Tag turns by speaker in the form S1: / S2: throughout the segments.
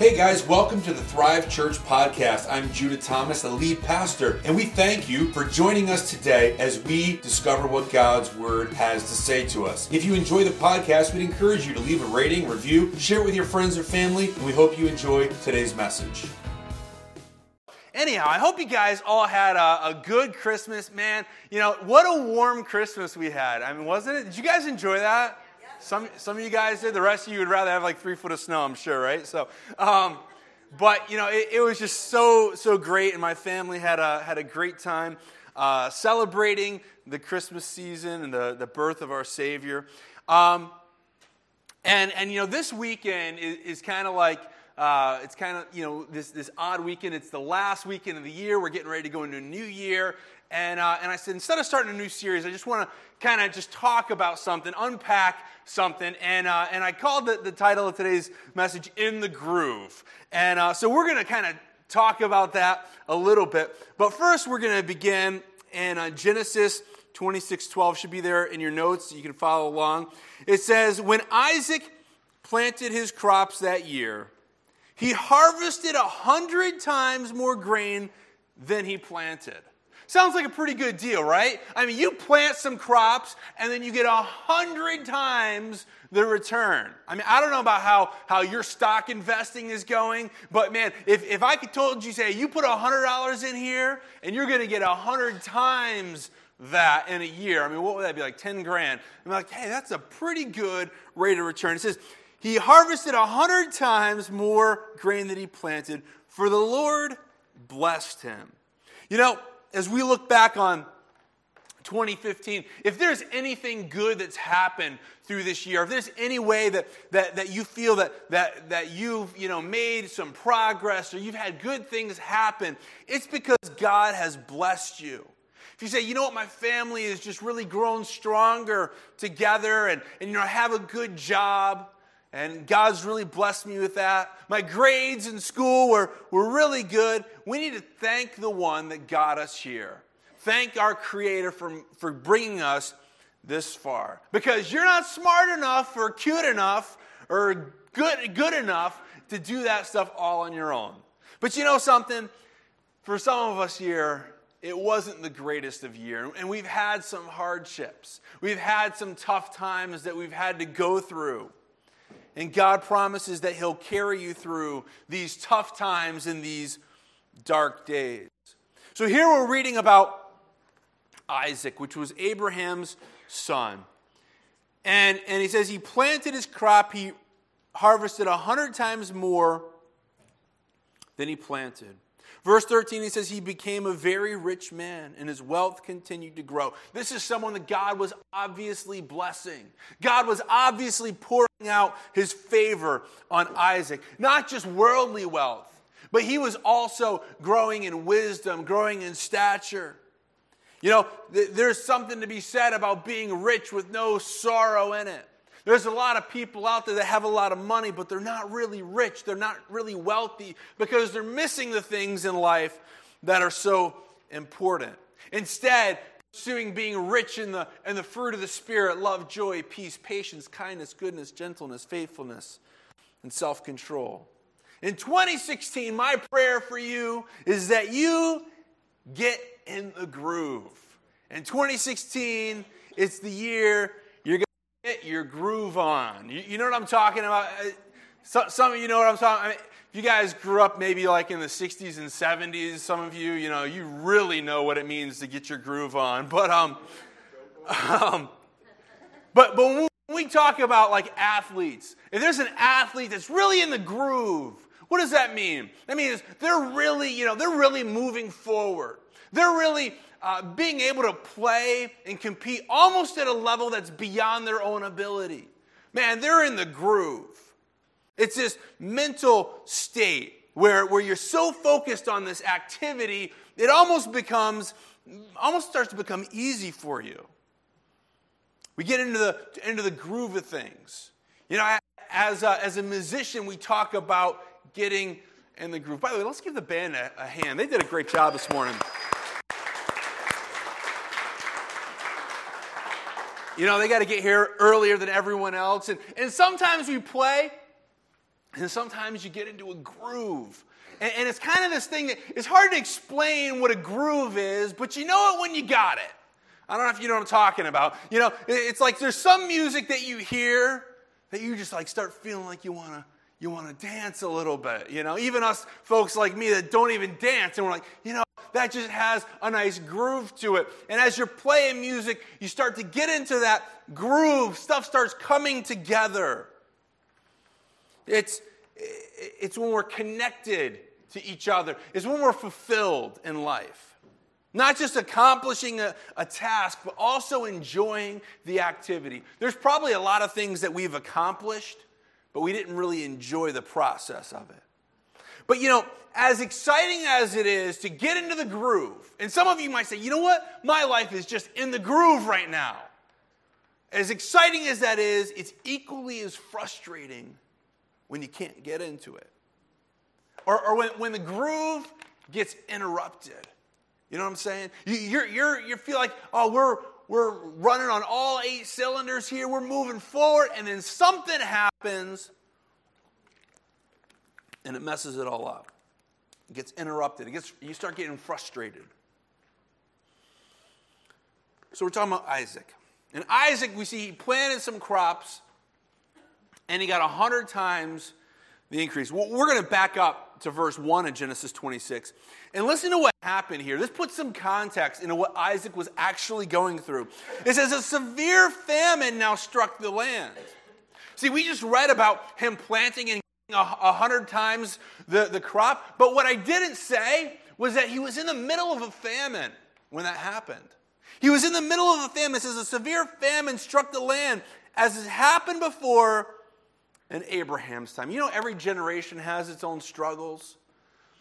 S1: Hey guys, welcome to the Thrive Church podcast. I'm Judah Thomas, the lead pastor, and we thank you for joining us today as we discover what God's Word has to say to us. If you enjoy the podcast, we'd encourage you to leave a rating, review, share it with your friends or family, and we hope you enjoy today's message.
S2: Anyhow, I hope you guys all had a, a, good Christmas. Man, you know, what a warm Christmas we had. I mean, wasn't it? Did you guys enjoy that? Some, some of you guys did. The rest of you would rather have like three foot of snow, I'm sure, right? So, um, but you know, it, it, was just so so great, and my family had a had a great time uh, celebrating the Christmas season and the, the birth of our Savior. Um, and and you know, this weekend is, is kind of like. Uh, it's kind of you know this this odd weekend. It's the last weekend of the year. We're getting ready to go into a new year, and, uh, and I said, instead of starting a new series, I just want to kind of just talk about something, unpack something. And, uh, and I called the, the title of today's message, In the Groove. And uh, so we're going to kind of talk about that a little bit. But first, we're going to begin in uh, Genesis 26 12, should be there in your notes. You can follow along. It says, When Isaac planted his crops that year, he harvested a hundred times more grain than he planted. Sounds like a pretty good deal, right? I mean, you plant some crops and then you get a hundred times the return. I mean, I don't know about how, how your stock investing is going, but man, if, if I could told you, say, you put a hundred dollars in here and you're gonna get a hundred times that in a year. I mean, what would that be like 10 grand? I'm like, hey, that's a pretty good rate of return. It says, he harvested a hundred times more grain that he planted, for the Lord blessed him. You know, as we look back on 2015, if there's anything good that's happened through this year, if there's any way that, that, that you feel that, that, that you've you know, made some progress or you've had good things happen, it's because God has blessed you. If you say, you know what, my family is just really grown stronger together and, and you know, I have a good job, and God's really blessed me with that. My grades in school were, were really good. We need to thank the one that got us here. Thank our Creator for, for bringing us this far. Because you're not smart enough or cute enough or good, good enough to do that stuff all on your own. But you know something? For some of us here, it wasn't the greatest of year and we've had some hardships we've had some tough times that we've had to go through and God promises that He'll carry you through these tough times and these dark days. So here we're reading about Isaac, which was Abraham's son. And, and he says he planted his crop, he harvested a hundred times more than he planted. Verse 13, he says, He became a very rich man, and his wealth continued to grow. This is someone that God was obviously blessing. God was obviously pouring out his favor on Isaac, not just worldly wealth, but he was also growing in wisdom, growing in stature. You know, th- there's something to be said about being rich with no sorrow in it. There's a lot of people out there that have a lot of money, but they're not really rich. They're not really wealthy because they're missing the things in life that are so important. Instead, pursuing being rich in the, in the fruit of the Spirit love, joy, peace, patience, kindness, goodness, gentleness, faithfulness, and self control. In 2016, my prayer for you is that you get in the groove. In 2016, it's the year you're going to get your groove on. You, you know what I'm talking about? Uh, so, some of you know what I'm talking about. I mean, if you guys grew up maybe like in the 60s and 70s, some of you, you know, you really know what it means to get your groove on. But, um, um but, but when we talk about like athletes, if there's an athlete that's really in the groove, what does that mean? That means they're really, you know, they're really moving forward. They're really uh, being able to play and compete almost at a level that's beyond their own ability. Man, they're in the groove. It's this mental state where, where you're so focused on this activity, it almost becomes, almost starts to become easy for you. We get into the, into the groove of things. You know, as a, as a musician, we talk about getting in the groove. By the way, let's give the band a, a hand. They did a great job this morning. You know, they got to get here earlier than everyone else. And, and sometimes we play And sometimes you get into a groove. And, and it's kind of this thing that it's hard to explain what a groove is, but you know it when you got it. I don't know if you know what I'm talking about. You know, it's like there's some music that you hear that you just like start feeling like you want to you want to dance a little bit, you know. Even us folks like me that don't even dance and we're like, you know, that just has a nice groove to it. And as you're playing music, you start to get into that groove. Stuff starts coming together. It's it's when we're connected to each other. It's when we're fulfilled in life. Not just accomplishing a, a, task, but also enjoying the activity. There's probably a lot of things that we've accomplished, but we didn't really enjoy the process of it. But you know, as exciting as it is to get into the groove, and some of you might say, you know what? My life is just in the groove right now. As exciting as that is, it's equally as frustrating when you can't get into it. Or, or when, when the groove gets interrupted. You know what I'm saying? You, you're, you're, you feel like, oh, we're, we're running on all eight cylinders here, we're moving forward, and then something happens and it messes it all up. It gets interrupted. It gets, you start getting frustrated. So we're talking about Isaac. And Isaac, we see he planted some crops and he got a hundred times the increase. We're going to back up to verse 1 in Genesis 26 and listen to what happened here. This puts some context into what Isaac was actually going through. It says, A severe famine now struck the land. See, we just read about him planting and a hundred times the, the crop, but what I didn't say was that he was in the middle of a famine when that happened. He was in the middle of a famine. It says, A severe famine struck the land as has happened before in Abraham's time. You know, every generation has its own struggles.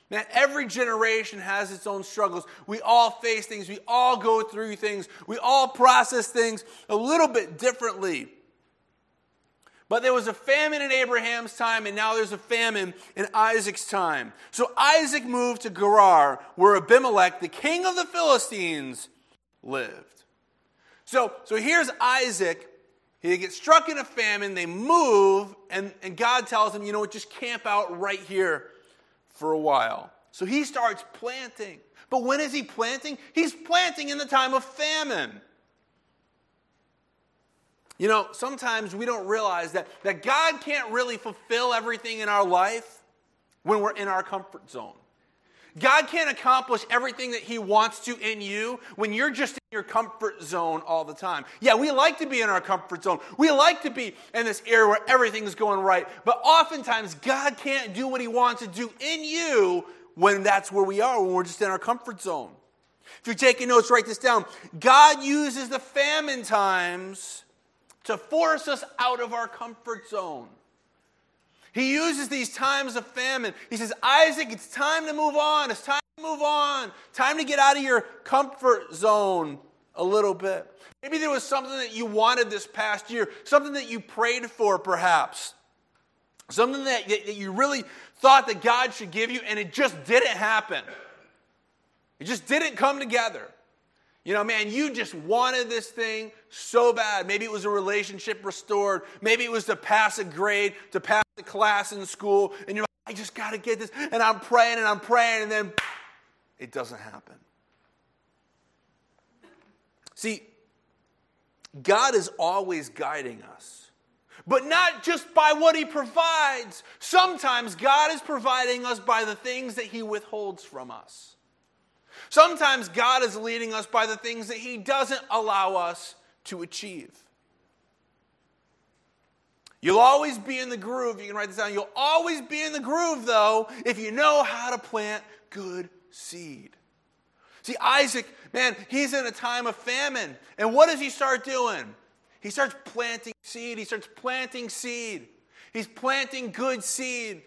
S2: Man, every generation has its own struggles. We all face things. We all go through things. We all process things a little bit differently. But there was a famine in Abraham's time, and now there's a famine in Isaac's time. So Isaac moved to Gerar, where Abimelech, the king of the Philistines, lived. So, so here's Isaac he gets struck in a famine, they move, and, and God tells him, you know what, just camp out right here for a while. So he starts planting. But when is he planting? He's planting in the time of famine. You know, sometimes we don't realize that, that God can't really fulfill everything in our life when we're in our comfort zone. God can't accomplish everything that He wants to in you when you're just your comfort zone all the time. Yeah, we like to be in our comfort zone. We like to be in this area where everything's going right. But oftentimes, God can't do what He wants to do in you when that's where we are, when we're just in our comfort zone. If you're taking notes, write this down. God uses the famine times to force us out of our comfort zone. He uses these times of famine. He says, Isaac, it's time to move on. It's time to move on. Time to get out of your comfort zone a little bit. Maybe there was something that you wanted this past year, something that you prayed for, perhaps. Something that, that you really thought that God should give you, and it just didn't happen. It just didn't come together. You know, man, you just wanted this thing so bad. Maybe it was a relationship restored. Maybe it was to pass a grade, to pass a class in school. And you're like, I just got to get this. And I'm praying and I'm praying, and then it doesn't happen. See, God is always guiding us, but not just by what He provides. Sometimes God is providing us by the things that He withholds from us. Sometimes God is leading us by the things that He doesn't allow us to achieve. You'll always be in the groove. You can write this down. You'll always be in the groove, though, if you know how to plant good seed. See, Isaac, man, he's in a time of famine. And what does he start doing? He starts planting seed. He starts planting seed. He's planting good seed.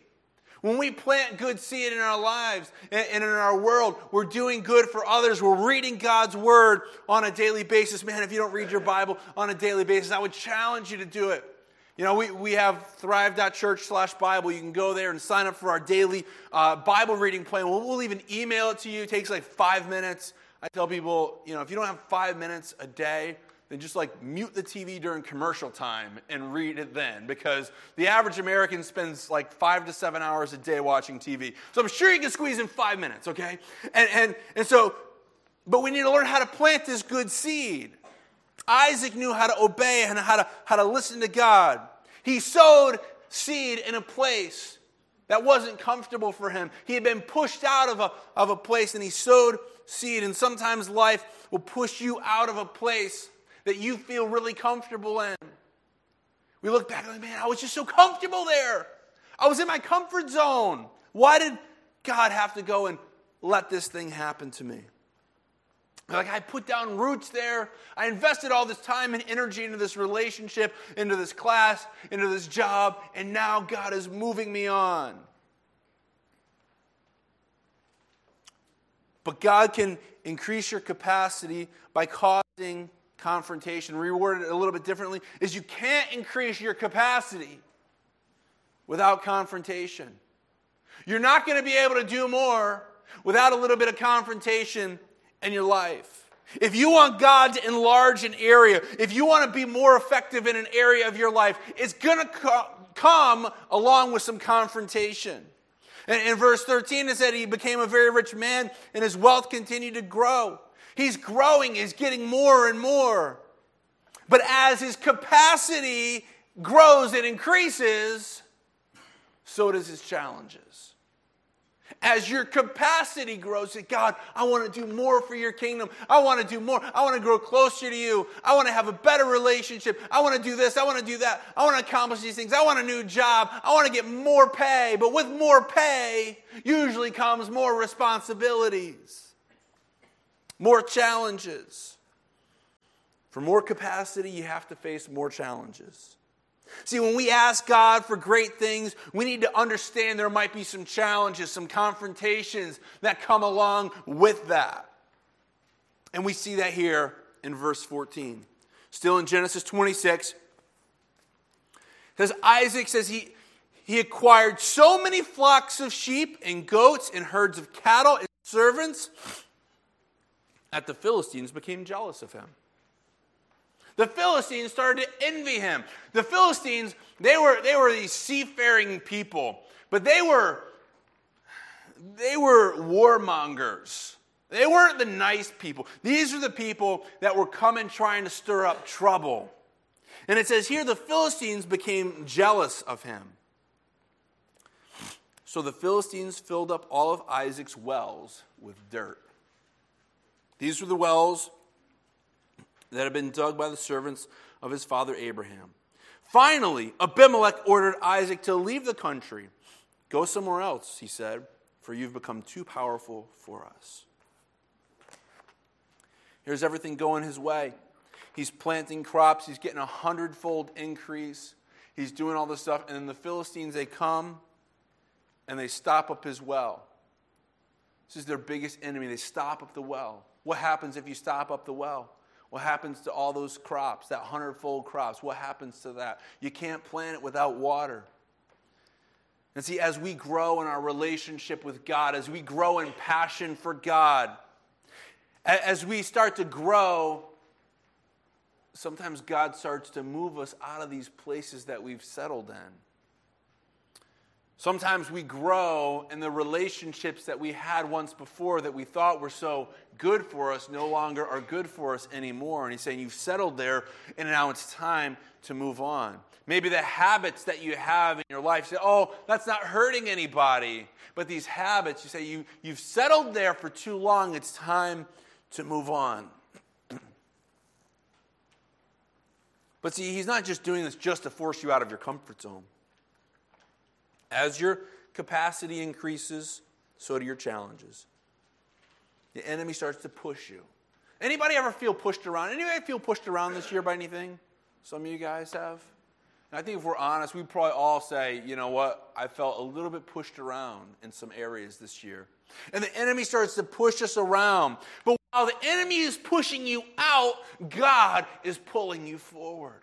S2: When we plant good seed in our lives and in our world, we're doing good for others. We're reading God's word on a daily basis. Man, if you don't read your Bible on a daily basis, I would challenge you to do it. You know, we, we have thrive.church slash Bible. You can go there and sign up for our daily uh, Bible reading plan. We'll, we'll even email it to you. It takes like five minutes. I tell people, you know, if you don't have five minutes a day, then just like mute the TV during commercial time and read it then because the average American spends like five to seven hours a day watching TV. So I'm sure you can squeeze in five minutes, okay? And, and, and so, but we need to learn how to plant this good seed. Isaac knew how to obey and how to, how to listen to God. He sowed seed in a place that wasn't comfortable for him. He had been pushed out of a, of a place and he sowed seed. And sometimes life will push you out of a place that you feel really comfortable in. We look back and like, man, I was just so comfortable there. I was in my comfort zone. Why did God have to go and let this thing happen to me? Like, I put down roots there. I invested all this time and energy into this relationship, into this class, into this job, and now God is moving me on. But God can increase your capacity by causing confrontation, reword it a little bit differently, is you can't increase your capacity without confrontation. You're not going to be able to do more without a little bit of confrontation in your life. If you want God to enlarge an area, if you want to be more effective in an area of your life, it's going to co- come along with some confrontation. And in verse 13, it said he became a very rich man and his wealth continued to grow. He's growing, he's getting more and more. But as his capacity grows and increases, so does his challenges. As your capacity grows, say, God, I want to do more for your kingdom. I want to do more. I want to grow closer to you. I want to have a better relationship. I want to do this. I want to do that. I want to accomplish these things. I want a new job. I want to get more pay. But with more pay, usually comes more responsibilities more challenges. For more capacity, you have to face more challenges. See, when we ask God for great things, we need to understand there might be some challenges, some confrontations that come along with that. And we see that here in verse 14. Still in Genesis 26, says Isaac says he, he acquired so many flocks of sheep and goats and herds of cattle and servants that the Philistines became jealous of him. The Philistines started to envy him. The Philistines, they were, they were these seafaring people, but they were, they were warmongers. They weren't the nice people. These are the people that were coming trying to stir up trouble. And it says here the Philistines became jealous of him. So the Philistines filled up all of Isaac's wells with dirt. These were the wells that had been dug by the servants of his father Abraham. Finally, Abimelech ordered Isaac to leave the country. Go somewhere else, he said, for you've become too powerful for us. Here's everything going his way. He's planting crops, he's getting a hundredfold increase. He's doing all this stuff. And then the Philistines, they come and they stop up his well. This is their biggest enemy. They stop up the well. What happens if you stop up the well? What happens to all those crops, that hundredfold crops? What happens to that? You can't plant it without water. And see, as we grow in our relationship with God, as we grow in passion for God, as we start to grow, sometimes God starts to move us out of these places that we've settled in. Sometimes we grow and the relationships that we had once before that we thought were so good for us no longer are good for us anymore. And he's saying you've settled there and now it's time to move on. Maybe the habits that you have in your life say, oh, that's not hurting anybody. But these habits, you say you, you've settled there for too long, it's time to move on. but see, he's not just doing this just to force you out of your comfort zone. As your capacity increases, so do your challenges. The enemy starts to push you. Anybody ever feel pushed around? Anybody feel pushed around this year by anything? Some of you guys have. And I think if we're honest, we probably all say, you know what, I felt a little bit pushed around in some areas this year. And the enemy starts to push us around. But while the enemy is pushing you out, God is pulling you forward.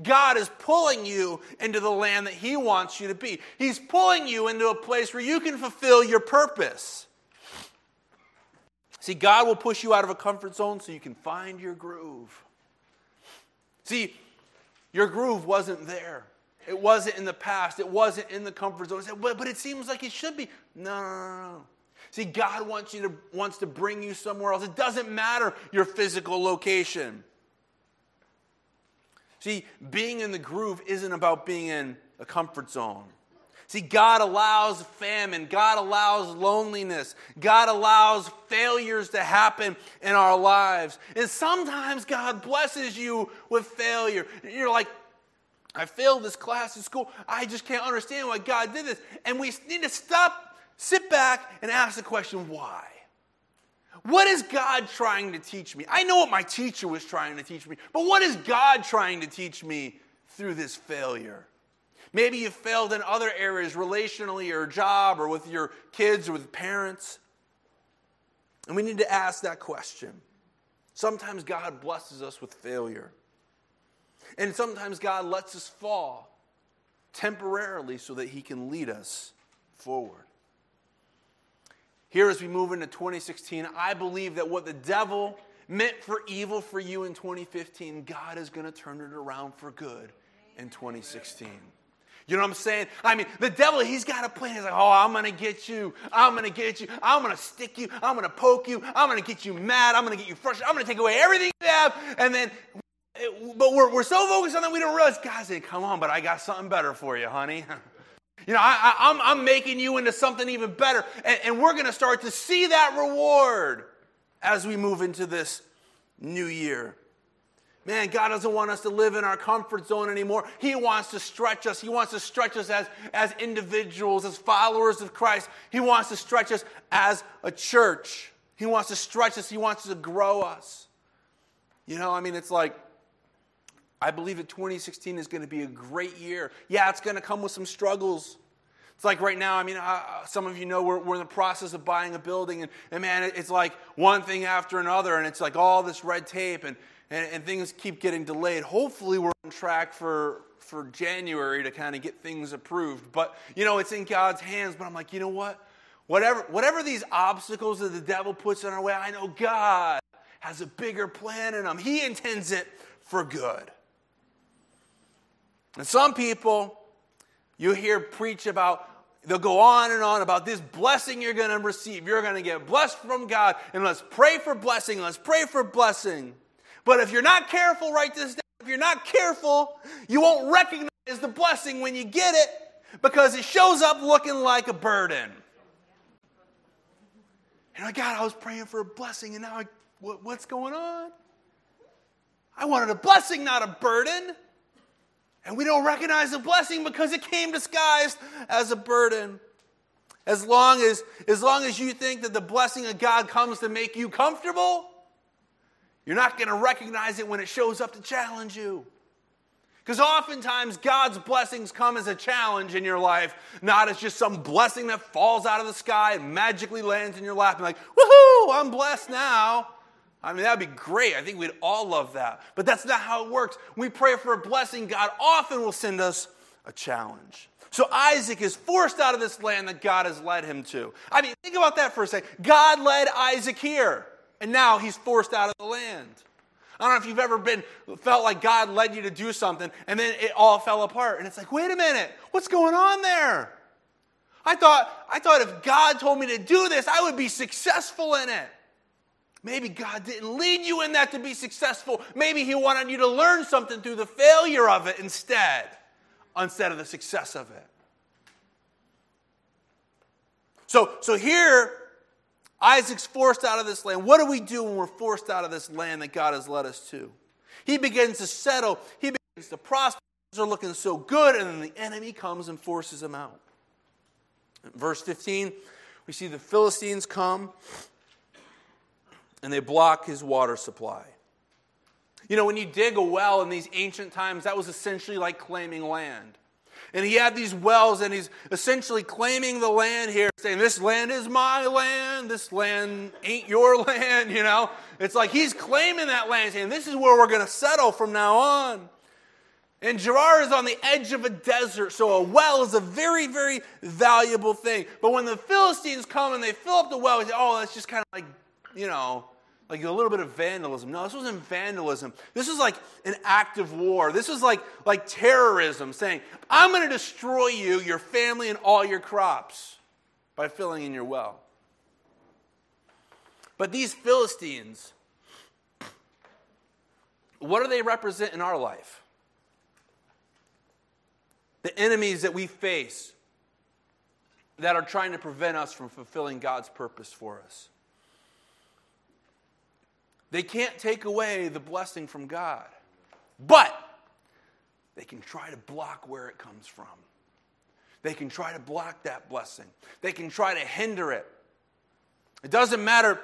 S2: God is pulling you into the land that He wants you to be. He's pulling you into a place where you can fulfill your purpose. See, God will push you out of a comfort zone so you can find your groove. See, your groove wasn't there. It wasn't in the past. It wasn't in the comfort zone. But, but it seems like it should be. No, no, no, no. See, God wants you to wants to bring you somewhere else. It doesn't matter your physical location. See, being in the groove isn't about being in a comfort zone. See, God allows famine, God allows loneliness, God allows failures to happen in our lives. And sometimes God blesses you with failure. You're like, I failed this class in school. I just can't understand why God did this. And we need to stop, sit back, and ask the question why? What is God trying to teach me? I know what my teacher was trying to teach me, but what is God trying to teach me through this failure? Maybe you failed in other areas, relationally or job or with your kids or with parents. And we need to ask that question. Sometimes God blesses us with failure. And sometimes God lets us fall temporarily so that He can lead us forward. Here, as we move into 2016, I believe that what the devil meant for evil for you in 2015, God is going to turn it around for good in 2016. You know what I'm saying? I mean, the devil, he's got a plan. He's like, oh, I'm going to get you. I'm going to get you. I'm going to stick you. I'm going to poke you. I'm going to get you mad. I'm going to get you frustrated. I'm going to take away everything you have. And then but we're, we're so focused on that we don't realize, God said, come on, but I got something better for you, honey. you know, I, am making you into something even better. And, and we're going to start to see that reward as we move into this new year. Man, God doesn't want us to live in our comfort zone anymore. He wants to stretch us. He wants to stretch us as, as individuals, as followers of Christ. He wants to stretch us as a church. He wants to stretch us. He wants to grow us. You know, I mean, it's like I believe that 2016 is going to be a great year. Yeah, it's going to come with some struggles. It's like right now, I mean, uh, some of you know we're, we're in the process of buying a building, and, and man, it's like one thing after another, and it's like all this red tape, and, and, and things keep getting delayed. Hopefully, we're on track for, for January to kind of get things approved. But, you know, it's in God's hands, but I'm like, you know what? Whatever, whatever these obstacles that the devil puts in our way, I know God has a bigger plan in them. He intends it for good. And some people, you hear preach about, they'll go on and on about this blessing you're going to receive. You're going to get blessed from God, and let's pray for blessing. Let's pray for blessing. But if you're not careful, write this down. If you're not careful, you won't recognize the blessing when you get it because it shows up looking like a burden. And I God, I was praying for a blessing, and now I, what, what's going on? I wanted a blessing, not a burden. And we don't recognize the blessing because it came disguised as a burden. As long as, as long as you think that the blessing of God comes to make you comfortable, you're not going to recognize it when it shows up to challenge you. Because oftentimes God's blessings come as a challenge in your life, not as just some blessing that falls out of the sky and magically lands in your lap and like, woohoo, I'm blessed now. I mean, that would be great. I think we'd all love that. But that's not how it works. When we pray for a blessing, God often will send us a challenge. So Isaac is forced out of this land that God has led him to. I mean, think about that for a second. God led Isaac here, and now he's forced out of the land. I don't know if you've ever been felt like God led you to do something and then it all fell apart. And it's like, wait a minute, what's going on there? I thought, I thought if God told me to do this, I would be successful in it. Maybe God didn't lead you in that to be successful. Maybe He wanted you to learn something through the failure of it instead, instead of the success of it. So, so here, Isaac's forced out of this land. What do we do when we're forced out of this land that God has led us to? He begins to settle, he begins to prosper. Things are looking so good, and then the enemy comes and forces him out. In verse 15, we see the Philistines come and they block his water supply. You know, when you dig a well in these ancient times, that was essentially like claiming land. And he had these wells, and he's essentially claiming the land here, saying, This land is my land, this land ain't your land, you know? It's like he's claiming that land, saying, This is where we're going to settle from now on. And Gerar is on the edge of a desert, so a well is a very, very valuable thing. But when the Philistines come and they fill up the well, we say, Oh, that's just kind of like, you know, like a little bit of vandalism. No, this wasn't vandalism. This was like an act of war. This was like, like terrorism saying, I'm going to destroy you, your family, and all your crops by filling in your well. But these Philistines, what do they represent in our life? The enemies that we face that are trying to prevent us from fulfilling God's purpose for us. They can't take away the blessing from God, but they can try to block where it comes from. They can try to block that blessing, they can try to hinder it. It doesn't matter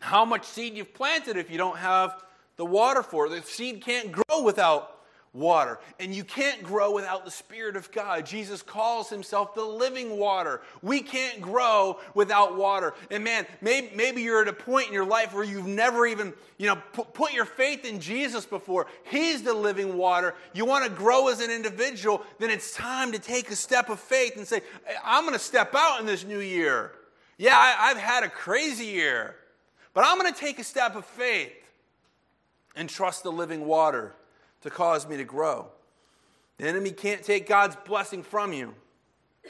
S2: how much seed you've planted if you don't have the water for it. The seed can't grow without water. And you can't grow without the Spirit of God. Jesus calls himself the living water. We can't grow without water. And man, maybe, maybe you're at a point in your life where you've never even, you know, put, put your faith in Jesus before. He's the living water. You want to grow as an individual, then it's time to take a step of faith and say, I'm going to step out in this new year. Yeah, I, I've had a crazy year, but I'm going to take a step of faith and trust the living water to cause me to grow. The enemy can't take God's blessing from you.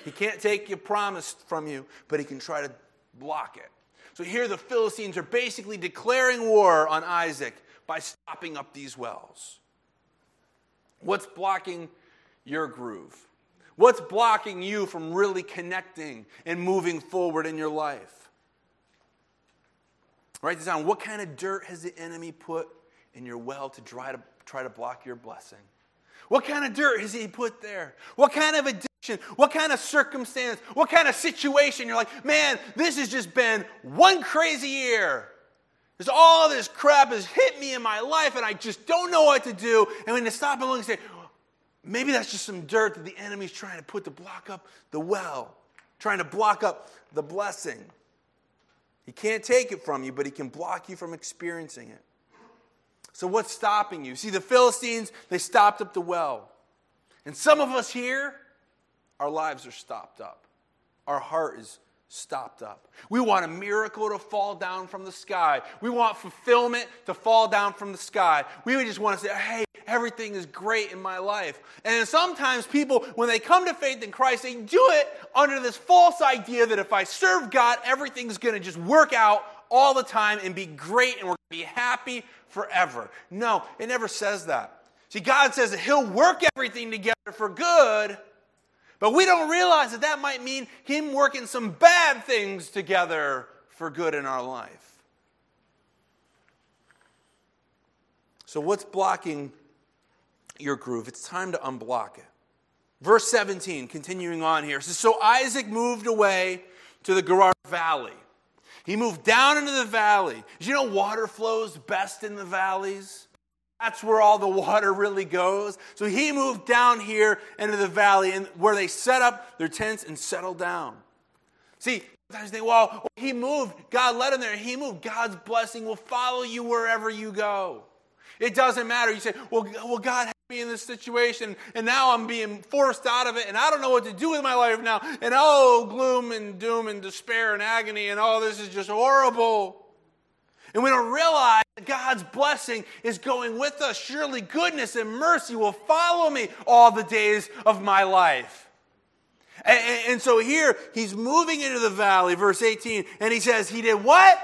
S2: He can't take your promise from you, but he can try to block it. So here the Philistines are basically declaring war on Isaac by stopping up these wells. What's blocking your groove? What's blocking you from really connecting and moving forward in your life? Write this down. What kind of dirt has the enemy put in your well to try to try to block your blessing? What kind of dirt has he put there? What kind of addiction? What kind of circumstance? What kind of situation? You're like, man, this has just been one crazy year. There's all this crap has hit me in my life, and I just don't know what to do. And when you stop and look and say, maybe that's just some dirt that the enemy's trying to put to block up the well, trying to block up the blessing. He can't take it from you, but he can block you from experiencing it. So, what's stopping you? See, the Philistines, they stopped up the well. And some of us here, our lives are stopped up. Our heart is stopped up. We want a miracle to fall down from the sky. We want fulfillment to fall down from the sky. We just want to say, hey, everything is great in my life. And sometimes people, when they come to faith in Christ, they do it under this false idea that if I serve God, everything's going to just work out all the time and be great and we're be happy forever. No, it never says that. See, God says that He'll work everything together for good, but we don't realize that that might mean Him working some bad things together for good in our life. So, what's blocking your groove? It's time to unblock it. Verse 17, continuing on here, says, So Isaac moved away to the Gerar Valley. He moved down into the valley. Did you know water flows best in the valleys? That's where all the water really goes. So he moved down here into the valley and where they set up their tents and settled down. See, sometimes they think, well, he moved. God led him there. He moved. God's blessing will follow you wherever you go. It doesn't matter. You say, well, well God me in this situation and now I'm being forced out of it and I don't know what to do with my life now. And oh, gloom and doom and despair and agony and oh, this is just horrible. And we don't realize that God's blessing is going with us. Surely goodness and mercy will follow me all the days of my life. And, and, and so here he's moving into the valley, verse 18, and he says, He did what?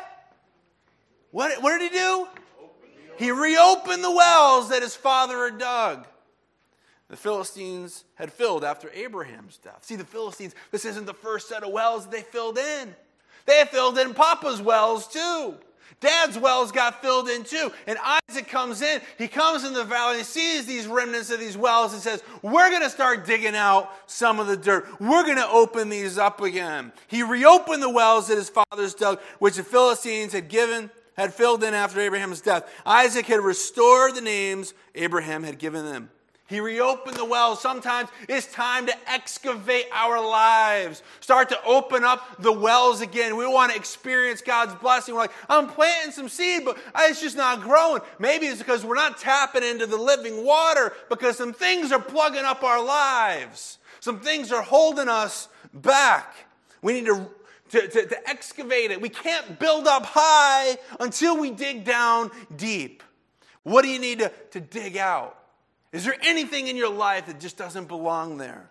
S2: What, what did he do? He reopened the wells that his father had dug. The Philistines had filled after Abraham's death. See, the Philistines, this isn't the first set of wells they filled in. They filled in Papa's wells too. Dad's wells got filled in too. And Isaac comes in. He comes in the valley and sees these remnants of these wells and says, We're going to start digging out some of the dirt. We're going to open these up again. He reopened the wells that his fathers dug, which the Philistines had given had filled in after Abraham's death. Isaac had restored the names Abraham had given them. He reopened the wells. Sometimes it's time to excavate our lives. Start to open up the wells again. We want to experience God's blessing. We're like, I'm planting some seed, but it's just not growing. Maybe it's because we're not tapping into the living water because some things are plugging up our lives. Some things are holding us back. We need to to, to, to excavate it. We can't build up high until we dig down deep. What do you need to, to dig out? Is there anything in your life that just doesn't belong there?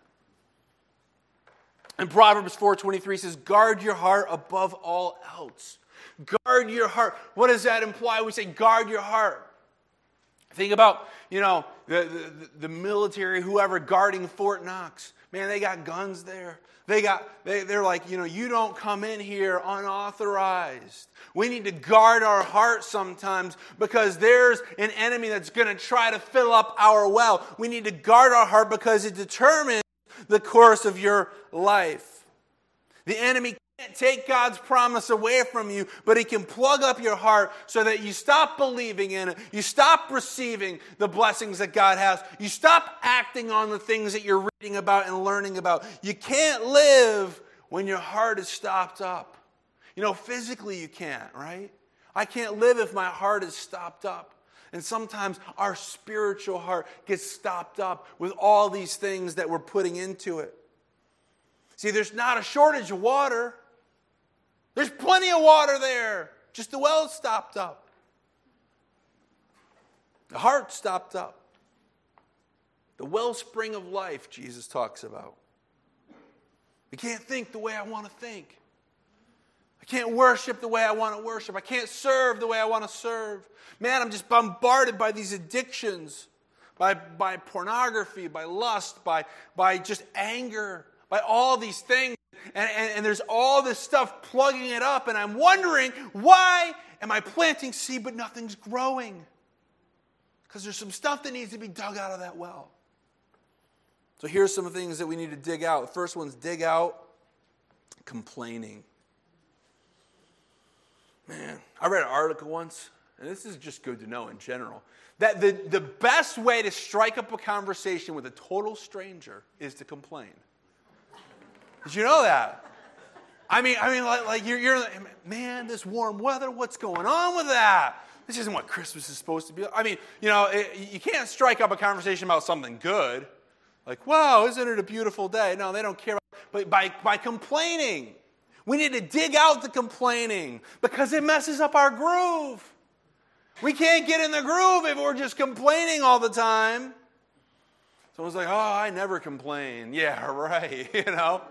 S2: And Proverbs 4:23 says, "Guard your heart above all else." Guard your heart. What does that imply? We say guard your heart. Think about, you know, the, the, the military, whoever guarding Fort Knox. Man, they got guns there. They got, they, they're like, you know, you don't come in here unauthorized. We need to guard our heart sometimes because there's an enemy that's going to try to fill up our well. We need to guard our heart because it determines the course of your life. The enemy can't take God's promise away from you, but He can plug up your heart so that you stop believing in it. You stop receiving the blessings that God has. You stop acting on the things that you're reading about and learning about. You can't live when your heart is stopped up. You know, physically you can't, right? I can't live if my heart is stopped up. And sometimes our spiritual heart gets stopped up with all these things that we're putting into it. See, there's not a shortage of water. There's plenty of water there. Just the well stopped up. The heart stopped up. The wellspring of life, Jesus talks about. I can't think the way I want to think. I can't worship the way I want to worship. I can't serve the way I want to serve. Man, I'm just bombarded by these addictions, by, by pornography, by lust, by, by just anger, by all these things and, and, and there's all this stuff plugging it up, and I'm wondering why am I planting seed but nothing's growing? Because there's some stuff that needs to be dug out of that well. So here's some things that we need to dig out. The first one's dig out complaining. Man, I read an article once, and this is just good to know in general, that the, the best way to strike up a conversation with a total stranger is to complain. Did you know that? I mean, I mean, like, like you're, you're, man, this warm weather, what's going on with that? This isn't what Christmas is supposed to be. I mean, you know, it, you can't strike up a conversation about something good. Like, wow, isn't it a beautiful day? No, they don't care. But by, by complaining, we need to dig out the complaining because it messes up our groove. We can't get in the groove if we're just complaining all the time. Someone's like, oh, I never complain. Yeah, right, you know.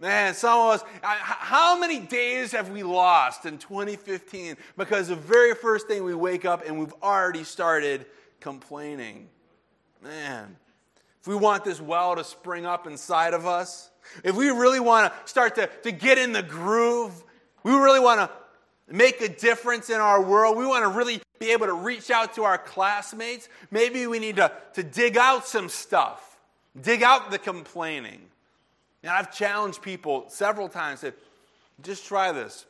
S2: Man, some of us, how many days have we lost in 2015 because the very first thing we wake up and we've already started complaining? Man, if we want this well to spring up inside of us, if we really want to start to, to get in the groove, we really want to make a difference in our world, we want to really be able to reach out to our classmates, maybe we need to, to dig out some stuff, dig out the complaining. And I've challenged people several times that just try this.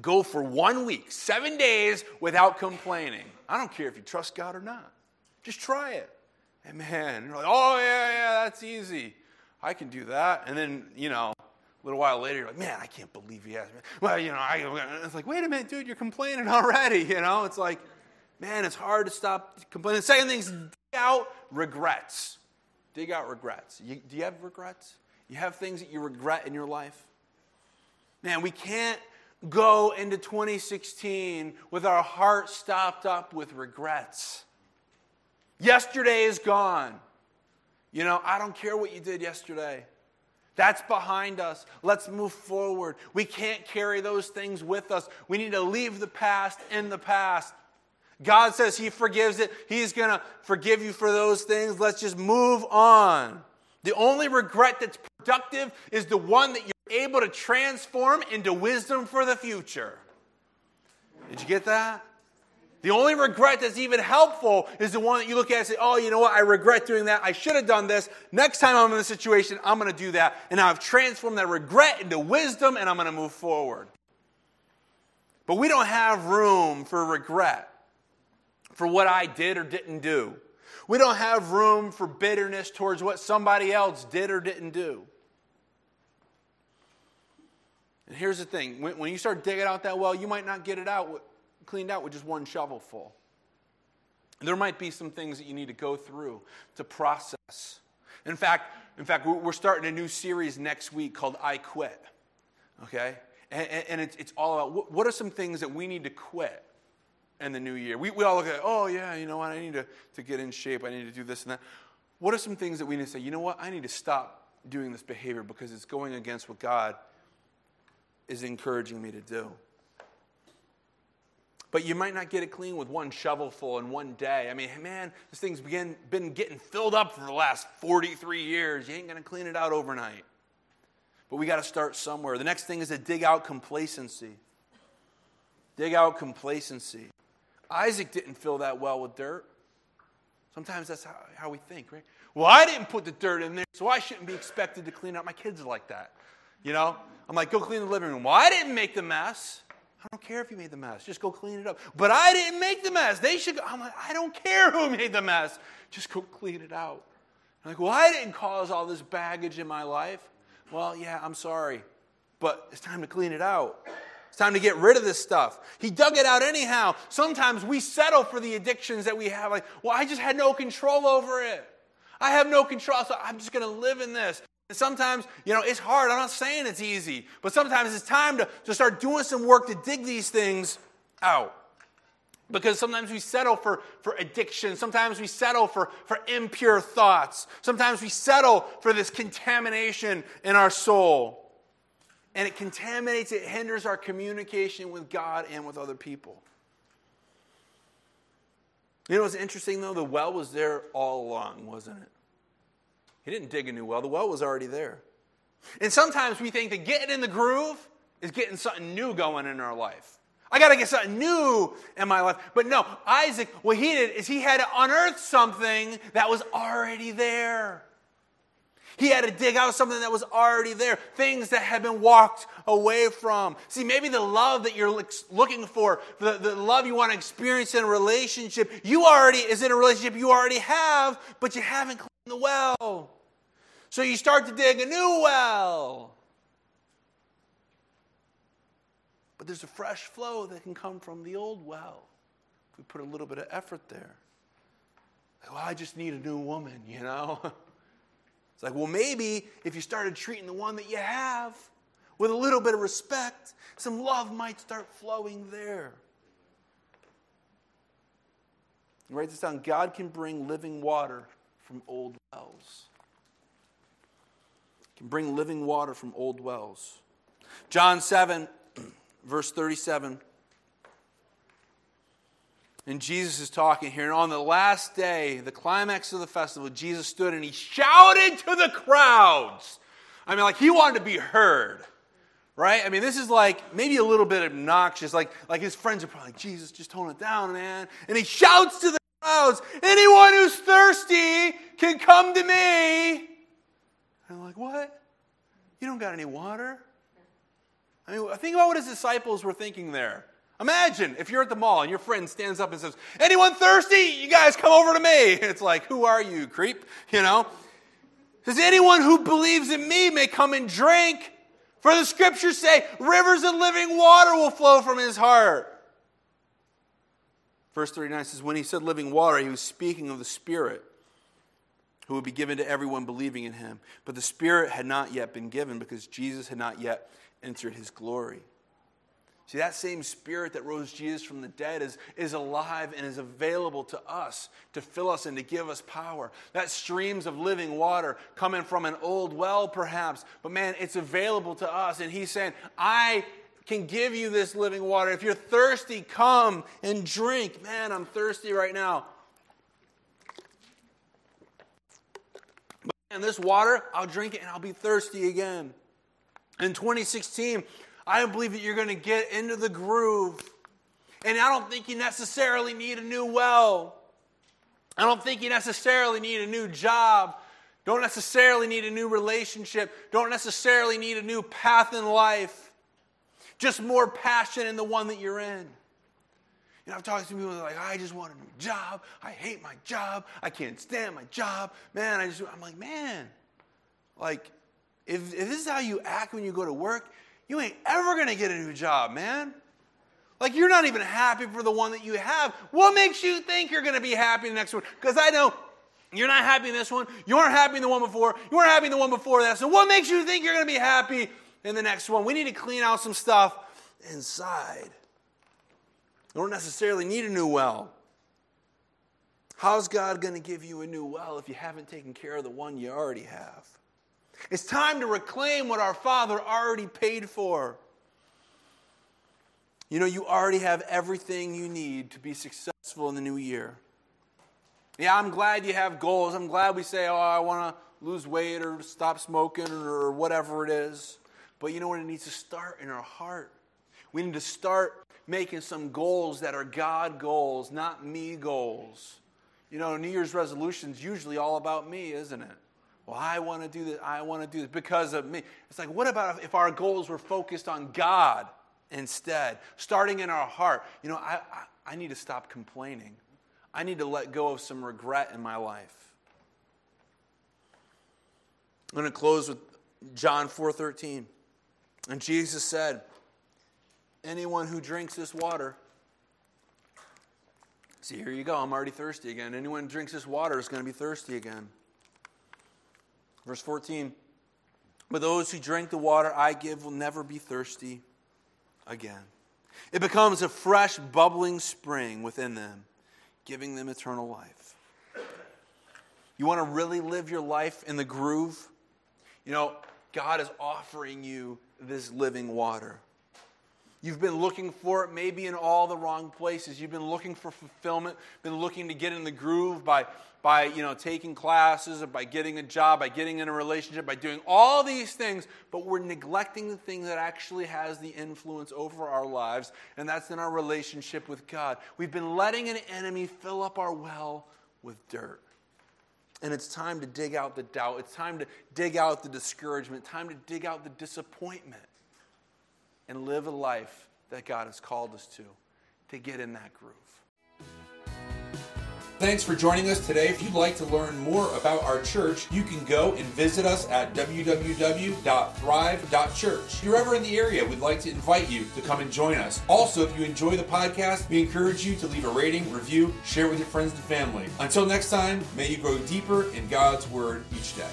S2: Go for one week, seven days without complaining. I don't care if you trust God or not. Just try it. And man, you're like, oh, yeah, yeah, that's easy. I can do that. And then, you know, a little while later, you're like, man, I can't believe he asked me. Well, you know, I, it's like, wait a minute, dude, you're complaining already. You know, it's like, man, it's hard to stop complaining. The second thing is dig out regrets. Dig out regrets. You, do you have regrets? You have things that you regret in your life? Man, we can't go into 2016 with our heart stopped up with regrets. Yesterday is gone. You know, I don't care what you did yesterday. That's behind us. Let's move forward. We can't carry those things with us. We need to leave the past in the past. God says He forgives it. He's going to forgive you for those things. Let's just move on. The only regret that's productive is the one that you're able to transform into wisdom for the future. Did you get that? The only regret that's even helpful is the one that you look at and say, oh, you know what? I regret doing that. I should have done this. Next time I'm in this situation, I'm going to do that. And I've transformed that regret into wisdom and I'm going to move forward. But we don't have room for regret for what I did or didn't do. We don't have room for bitterness towards what somebody else did or didn't do. And here's the thing when, when you start digging out that well, you might not get it out cleaned out with just one shovelful. There might be some things that you need to go through to process. In fact, in fact, we're starting a new series next week called I Quit. Okay? And, and it's, it's all about what, are some things that we need to quit in the new year? We, we all look at, oh, yeah, you know what? I need to, to get in shape. I need to do this and that. What are some things that we need to say, you know what? I need to stop doing this behavior because it's going against what God is encouraging me to do. But you might not get it clean with one shovelful in one day. I mean, man, this thing's begin, been getting filled up for the last 43 years. You ain't going to clean it out overnight. But we got to start somewhere. The next thing is to dig out complacency. Dig out complacency. Isaac didn't fill that well with dirt. Sometimes that's how, how we think, right? Well, I didn't put the dirt in there, so I shouldn't be expected to clean up. My kids like that. You know? I'm like, go clean the living room. Well, I didn't make the mess. I don't care if you made the mess. Just go clean it up. But I didn't make the mess. They should go. I'm like, I don't care who made the mess. Just go clean it out. I'm like, well, I didn't cause all this baggage in my life. Well, yeah, I'm sorry. But it's time to clean it out. It's time to get rid of this stuff. He dug it out anyhow. Sometimes we settle for the addictions that we have. Like, well, I just had no control over it. I have no control, so I'm just going to live in this. And sometimes, you know, it's hard. I'm not saying it's easy, but sometimes it's time to, to start doing some work to dig these things out. Because sometimes we settle for, for addiction. Sometimes we settle for, for impure thoughts. Sometimes we settle for this contamination in our soul. And it contaminates, it hinders our communication with God and with other people. You know what's interesting though? The well was there all along, wasn't it? He didn't dig a new well, the well was already there. And sometimes we think that getting in the groove is getting something new going in our life. I got to get something new in my life. But no, Isaac, what he did is he had to unearth something that was already there. He had to dig out something that was already there, things that had been walked away from. See, maybe the love that you're looking for, the, the love you want to experience in a relationship, you already is in a relationship you already have, but you haven't the well. So you start to dig a new well. But there's a fresh flow that can come from the old well if we put a little bit of effort there. Like, well, I just need a new woman, you know? It's like, well, maybe if you started treating the one that you have with a little bit of respect, some love might start flowing there. You write this down God can bring living water from old wells. Can bring living water from old wells. John 7, verse 37. And Jesus is talking here. And on the last day, the climax of the festival, Jesus stood and he shouted to the crowds. I mean, like he wanted to be heard, right? I mean, this is like maybe a little bit obnoxious. Like, like his friends are probably like, Jesus, just tone it down, man. And he shouts to the crowds, anyone who's thirsty can come to me. And I'm like, what? You don't got any water? I mean, think about what his disciples were thinking there. Imagine if you're at the mall and your friend stands up and says, Anyone thirsty? You guys come over to me. It's like, Who are you, creep? You know? Says, Anyone who believes in me may come and drink. For the scriptures say, Rivers of living water will flow from his heart. Verse 39 says, When he said living water, he was speaking of the Spirit who would be given to everyone believing in him. But the Spirit had not yet been given because Jesus had not yet entered his glory. See, that same spirit that rose Jesus from the dead is, is alive and is available to us to fill us and to give us power. That streams of living water coming from an old well, perhaps, but man, it's available to us. And he's saying, I can give you this living water. If you're thirsty, come and drink. Man, I'm thirsty right now. But man, this water, I'll drink it and I'll be thirsty again. In 2016, I believe that you're going to get into the groove. And I don't think you necessarily need a new well. I don't think you necessarily need a new job. Don't necessarily need a new relationship. Don't necessarily need a new path in life. Just more passion in the one that you're in. You know, I've talked to people like, I just want a new job. I hate my job. I can't stand my job. Man, I just, I'm like, man, like, if, if this is how you act when you go to work, you ain't ever to get a new job, man. Like you're not even happy for the one that you have. What makes you think you're to be happy the next one? Because I know you're not happy in this one. You weren't happy in the one before. You weren't happy in the one before that. So what makes you think you're to be happy in the next one. We need to clean out some stuff inside. You don't necessarily need a new well. How's God going to give you a new well if you haven't taken care of the one you already have? It's time to reclaim what our Father already paid for. You know, you already have everything you need to be successful in the new year. Yeah, I'm glad you have goals. I'm glad we say, oh, I want to lose weight or stop smoking or whatever it is. But you know what? It needs to start in our heart. We need to start making some goals that are God goals, not me goals. You know, New Year's resolutions usually all about me, isn't it? Well, I want to do this. I want to do this because of me. It's like, what about if our goals were focused on God instead, starting in our heart? You know, I, I, I need to stop complaining. I need to let go of some regret in my life. I'm going to close with John 4:13. And Jesus said, "Anyone who drinks this water See, here you go. I'm already thirsty again. Anyone who drinks this water is going to be thirsty again. Verse 14 But those who drink the water I give will never be thirsty again. It becomes a fresh, bubbling spring within them, giving them eternal life. You want to really live your life in the groove? You know, God is offering you this living water. You've been looking for it maybe in all the wrong places. You've been looking for fulfillment, been looking to get in the groove by, by you know, taking classes, or by getting a job, by getting in a relationship, by doing all these things, but we're neglecting the thing that actually has the influence over our lives, and that's in our relationship with God. We've been letting an enemy fill up our well with dirt. And it's time to dig out the doubt. It's time to dig out the discouragement. Time to dig out the disappointment and live a life that God has called us to, to get in that groove.
S1: Thanks for joining us today. If you'd like to learn more about our church, you can go and visit us at www.thrive.church. If you're ever in the area, we'd like to invite you to come and join us. Also, if you enjoy the podcast, we encourage you to leave a rating, review, share with your friends and family. Until next time, may you grow deeper in God's Word each day.